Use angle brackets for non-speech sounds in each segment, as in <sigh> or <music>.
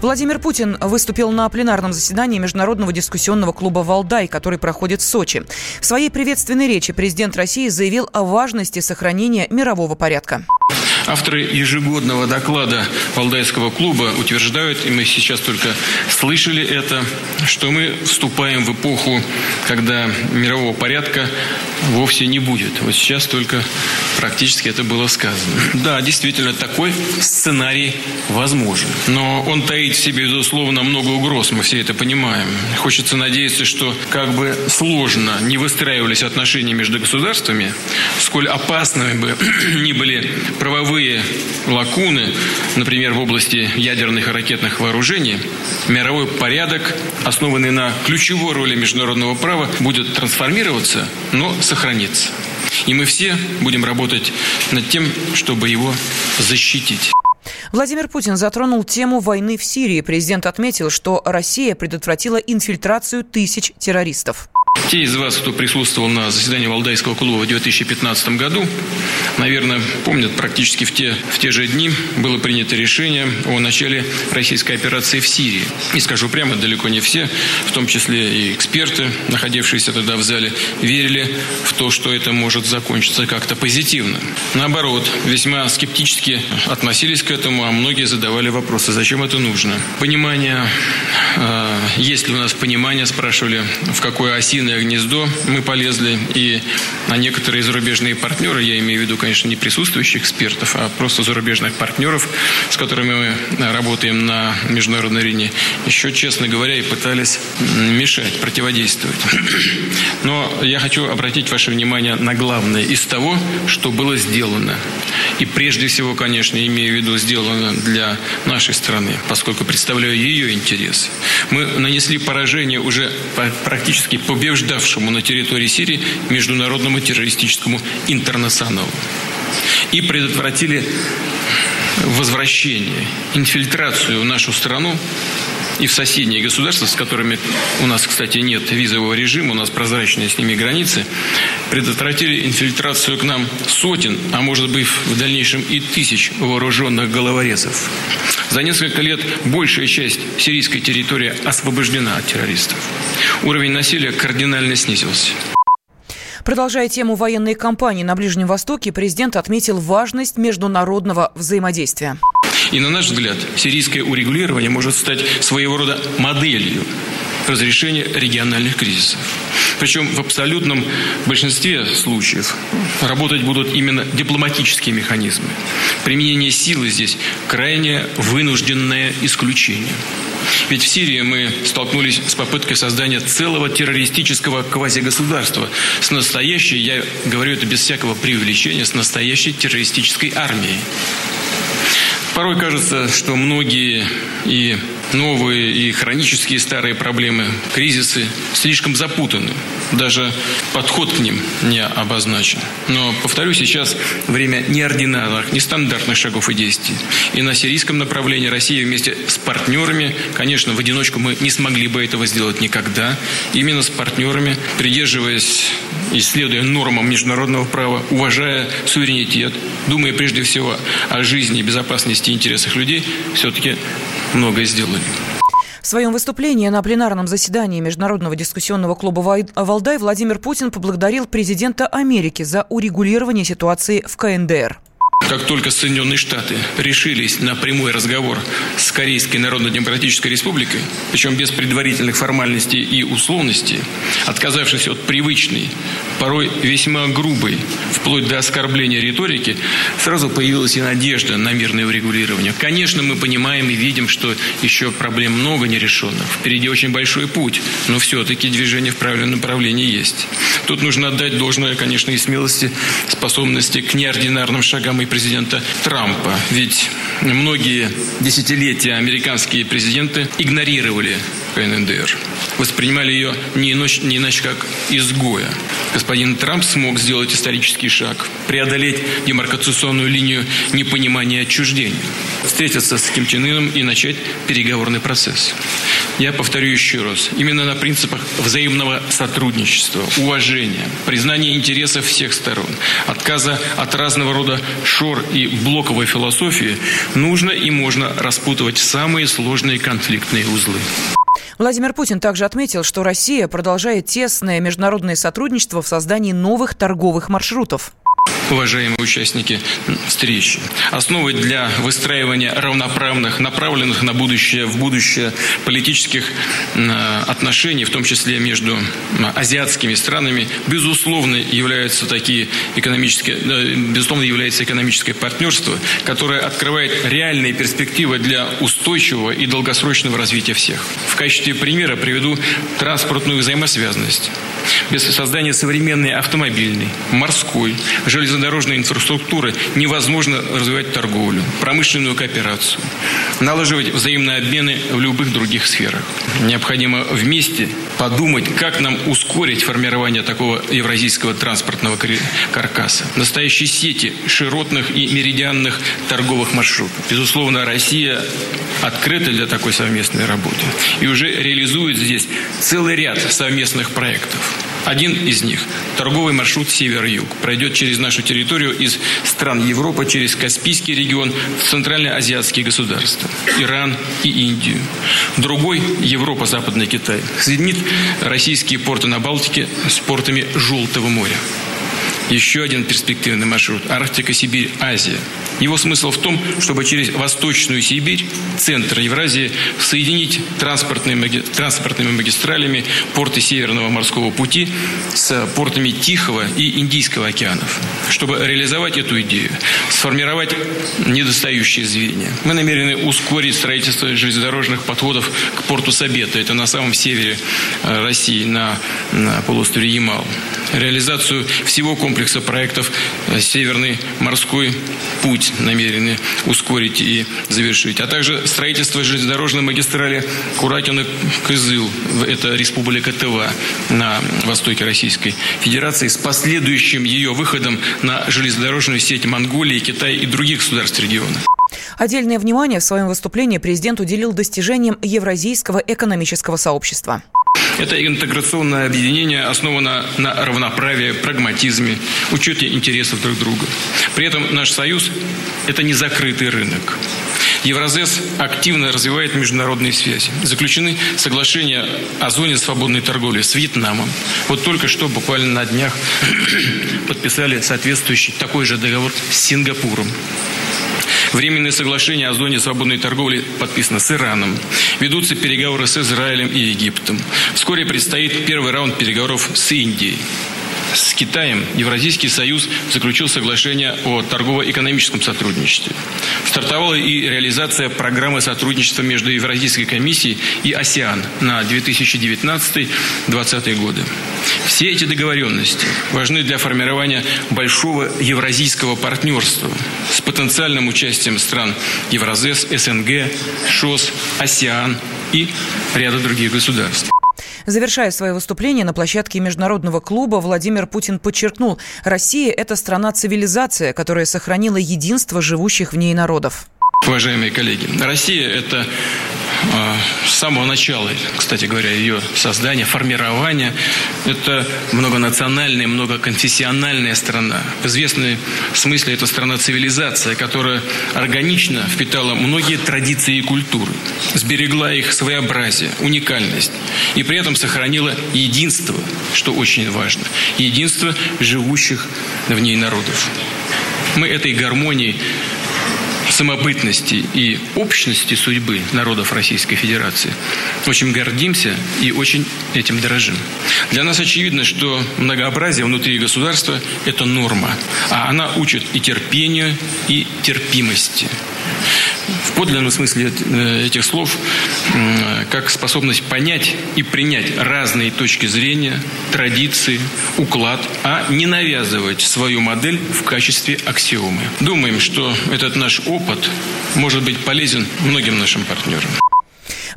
Владимир Путин выступил на пленарном заседании Международного дискуссионного клуба «Валдай», который проходит в Сочи. В своей приветственной речи президент России заявил о важности сохранения мирового порядка. Авторы ежегодного доклада Валдайского клуба утверждают, и мы сейчас только слышали это, что мы вступаем в эпоху, когда мирового порядка вовсе не будет. Вот сейчас только практически это было сказано. Да, действительно, такой сценарий возможен. Но он таит в себе, безусловно, много угроз, мы все это понимаем. Хочется надеяться, что как бы сложно не выстраивались отношения между государствами, сколь опасными бы <clears throat> ни были правовые лакуны, например, в области ядерных и ракетных вооружений, мировой порядок, основанный на ключевой роли международного права, будет трансформироваться, но сохраниться. И мы все будем работать над тем, чтобы его защитить. Владимир Путин затронул тему войны в Сирии. Президент отметил, что Россия предотвратила инфильтрацию тысяч террористов. Те из вас, кто присутствовал на заседании Валдайского клуба в 2015 году, наверное, помнят, практически в те, в те же дни было принято решение о начале российской операции в Сирии. И скажу прямо, далеко не все, в том числе и эксперты, находившиеся тогда в зале, верили в то, что это может закончиться как-то позитивно. Наоборот, весьма скептически относились к этому, а многие задавали вопросы, зачем это нужно. Понимание, э, есть ли у нас понимание, спрашивали, в какой осиной гнездо мы полезли, и на некоторые зарубежные партнеры, я имею в виду, конечно, не присутствующих экспертов, а просто зарубежных партнеров, с которыми мы работаем на международной арене, еще, честно говоря, и пытались мешать, противодействовать. Но я хочу обратить ваше внимание на главное из того, что было сделано. И прежде всего, конечно, имею в виду сделано для нашей страны, поскольку представляю ее интересы. Мы нанесли поражение уже практически побежденному побеждавшему на территории Сирии международному террористическому интернационалу. И предотвратили возвращение, инфильтрацию в нашу страну и в соседние государства, с которыми у нас, кстати, нет визового режима, у нас прозрачные с ними границы, предотвратили инфильтрацию к нам сотен, а может быть в дальнейшем и тысяч вооруженных головорезов. За несколько лет большая часть сирийской территории освобождена от террористов. Уровень насилия кардинально снизился. Продолжая тему военной кампании на Ближнем Востоке, президент отметил важность международного взаимодействия. И на наш взгляд, сирийское урегулирование может стать своего рода моделью разрешения региональных кризисов. Причем в абсолютном большинстве случаев работать будут именно дипломатические механизмы. Применение силы здесь крайне вынужденное исключение. Ведь в Сирии мы столкнулись с попыткой создания целого террористического квазигосударства с настоящей, я говорю это без всякого преувеличения, с настоящей террористической армией. Порой кажется, что многие и новые, и хронические старые проблемы, кризисы слишком запутаны. Даже подход к ним не обозначен. Но, повторю, сейчас время неординарных, нестандартных шагов и действий. И на сирийском направлении Россия вместе с партнерами, конечно, в одиночку мы не смогли бы этого сделать никогда, именно с партнерами, придерживаясь исследуя нормам международного права, уважая суверенитет, думая прежде всего о жизни, безопасности и интересах людей, все-таки многое сделали. В своем выступлении на пленарном заседании Международного дискуссионного клуба «Валдай» Владимир Путин поблагодарил президента Америки за урегулирование ситуации в КНДР. Как только Соединенные Штаты решились на прямой разговор с Корейской Народно-Демократической Республикой, причем без предварительных формальностей и условностей, отказавшись от привычной, порой весьма грубой, вплоть до оскорбления риторики, сразу появилась и надежда на мирное урегулирование. Конечно, мы понимаем и видим, что еще проблем много нерешенных. Впереди очень большой путь, но все-таки движение в правильном направлении есть. Тут нужно отдать должное, конечно, и смелости, способности к неординарным шагам и президента Трампа. Ведь многие десятилетия американские президенты игнорировали КНДР. Воспринимали ее не иначе, не иначе как изгоя. Господин Трамп смог сделать исторический шаг, преодолеть демаркационную линию непонимания и отчуждения, встретиться с Ким Чен Ыном и начать переговорный процесс. Я повторю еще раз. Именно на принципах взаимного сотрудничества, уважения, признания интересов всех сторон, отказа от разного рода шор и блоковой философии нужно и можно распутывать самые сложные конфликтные узлы. Владимир Путин также отметил, что Россия продолжает тесное международное сотрудничество в создании новых торговых маршрутов уважаемые участники встречи. Основой для выстраивания равноправных, направленных на будущее, в будущее политических отношений, в том числе между азиатскими странами, безусловно, являются такие экономические, безусловно, является экономическое партнерство, которое открывает реальные перспективы для устойчивого и долгосрочного развития всех. В качестве примера приведу транспортную взаимосвязанность. Без создания современной автомобильной, морской, железнодорожной инфраструктуры невозможно развивать торговлю, промышленную кооперацию, налаживать взаимные обмены в любых других сферах. Необходимо вместе подумать, как нам ускорить формирование такого евразийского транспортного каркаса. Настоящей сети широтных и меридианных торговых маршрутов. Безусловно, Россия открыта для такой совместной работы и уже реализует здесь целый ряд совместных проектов. Один из них – торговый маршрут север-юг. Пройдет через нашу территорию из стран Европы, через Каспийский регион, в центральноазиатские государства – Иран и Индию. Другой – Европа, Западный Китай. Соединит российские порты на Балтике с портами Желтого моря. Еще один перспективный маршрут – Арктика, Сибирь, Азия. Его смысл в том, чтобы через Восточную Сибирь, центр Евразии, соединить транспортными, транспортными магистралями порты Северного морского пути с портами Тихого и Индийского океанов. Чтобы реализовать эту идею, сформировать недостающие звенья. Мы намерены ускорить строительство железнодорожных подходов к порту Сабета. Это на самом севере э, России, на, на полуострове Ямал. Реализацию всего комплекса комплекса проектов э, «Северный морской путь» намерены ускорить и завершить, а также строительство железнодорожной магистрали Куракино-Кызыл, это республика Тыва на востоке Российской Федерации, с последующим ее выходом на железнодорожную сеть Монголии, Китая и других государств региона. Отдельное внимание в своем выступлении президент уделил достижениям Евразийского экономического сообщества. Это интеграционное объединение основано на равноправии, прагматизме, учете интересов друг друга. При этом наш союз – это не закрытый рынок. Евразес активно развивает международные связи. Заключены соглашения о зоне свободной торговли с Вьетнамом. Вот только что, буквально на днях, <coughs> подписали соответствующий такой же договор с Сингапуром. Временное соглашение о зоне свободной торговли подписано с Ираном. Ведутся переговоры с Израилем и Египтом. Вскоре предстоит первый раунд переговоров с Индией с Китаем Евразийский союз заключил соглашение о торгово-экономическом сотрудничестве. Стартовала и реализация программы сотрудничества между Евразийской комиссией и АСИАН на 2019-2020 годы. Все эти договоренности важны для формирования большого евразийского партнерства с потенциальным участием стран Евразес, СНГ, ШОС, АСИАН и ряда других государств. Завершая свое выступление на площадке Международного клуба, Владимир Путин подчеркнул, Россия – это страна-цивилизация, которая сохранила единство живущих в ней народов. Уважаемые коллеги, Россия – это а, с самого начала, кстати говоря, ее создания, формирования, это многонациональная, многоконфессиональная страна. В известном смысле это страна-цивилизация, которая органично впитала многие традиции и культуры, сберегла их своеобразие, уникальность и при этом сохранила единство, что очень важно, единство живущих в ней народов. Мы этой гармонией самобытности и общности судьбы народов Российской Федерации очень гордимся и очень этим дорожим. Для нас очевидно, что многообразие внутри государства – это норма, а она учит и терпению, и терпимости подлинном смысле э, этих слов, как способность понять и принять разные точки зрения, традиции, уклад, а не навязывать свою модель в качестве аксиомы. Думаем, что этот наш опыт может быть полезен многим нашим партнерам.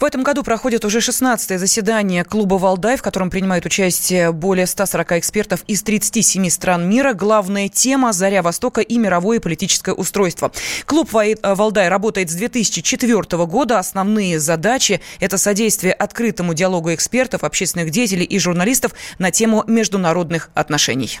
В этом году проходит уже 16-е заседание клуба «Валдай», в котором принимают участие более 140 экспертов из 37 стран мира. Главная тема – «Заря Востока и мировое политическое устройство». Клуб «Валдай» работает с 2004 года. Основные задачи – это содействие открытому диалогу экспертов, общественных деятелей и журналистов на тему международных отношений.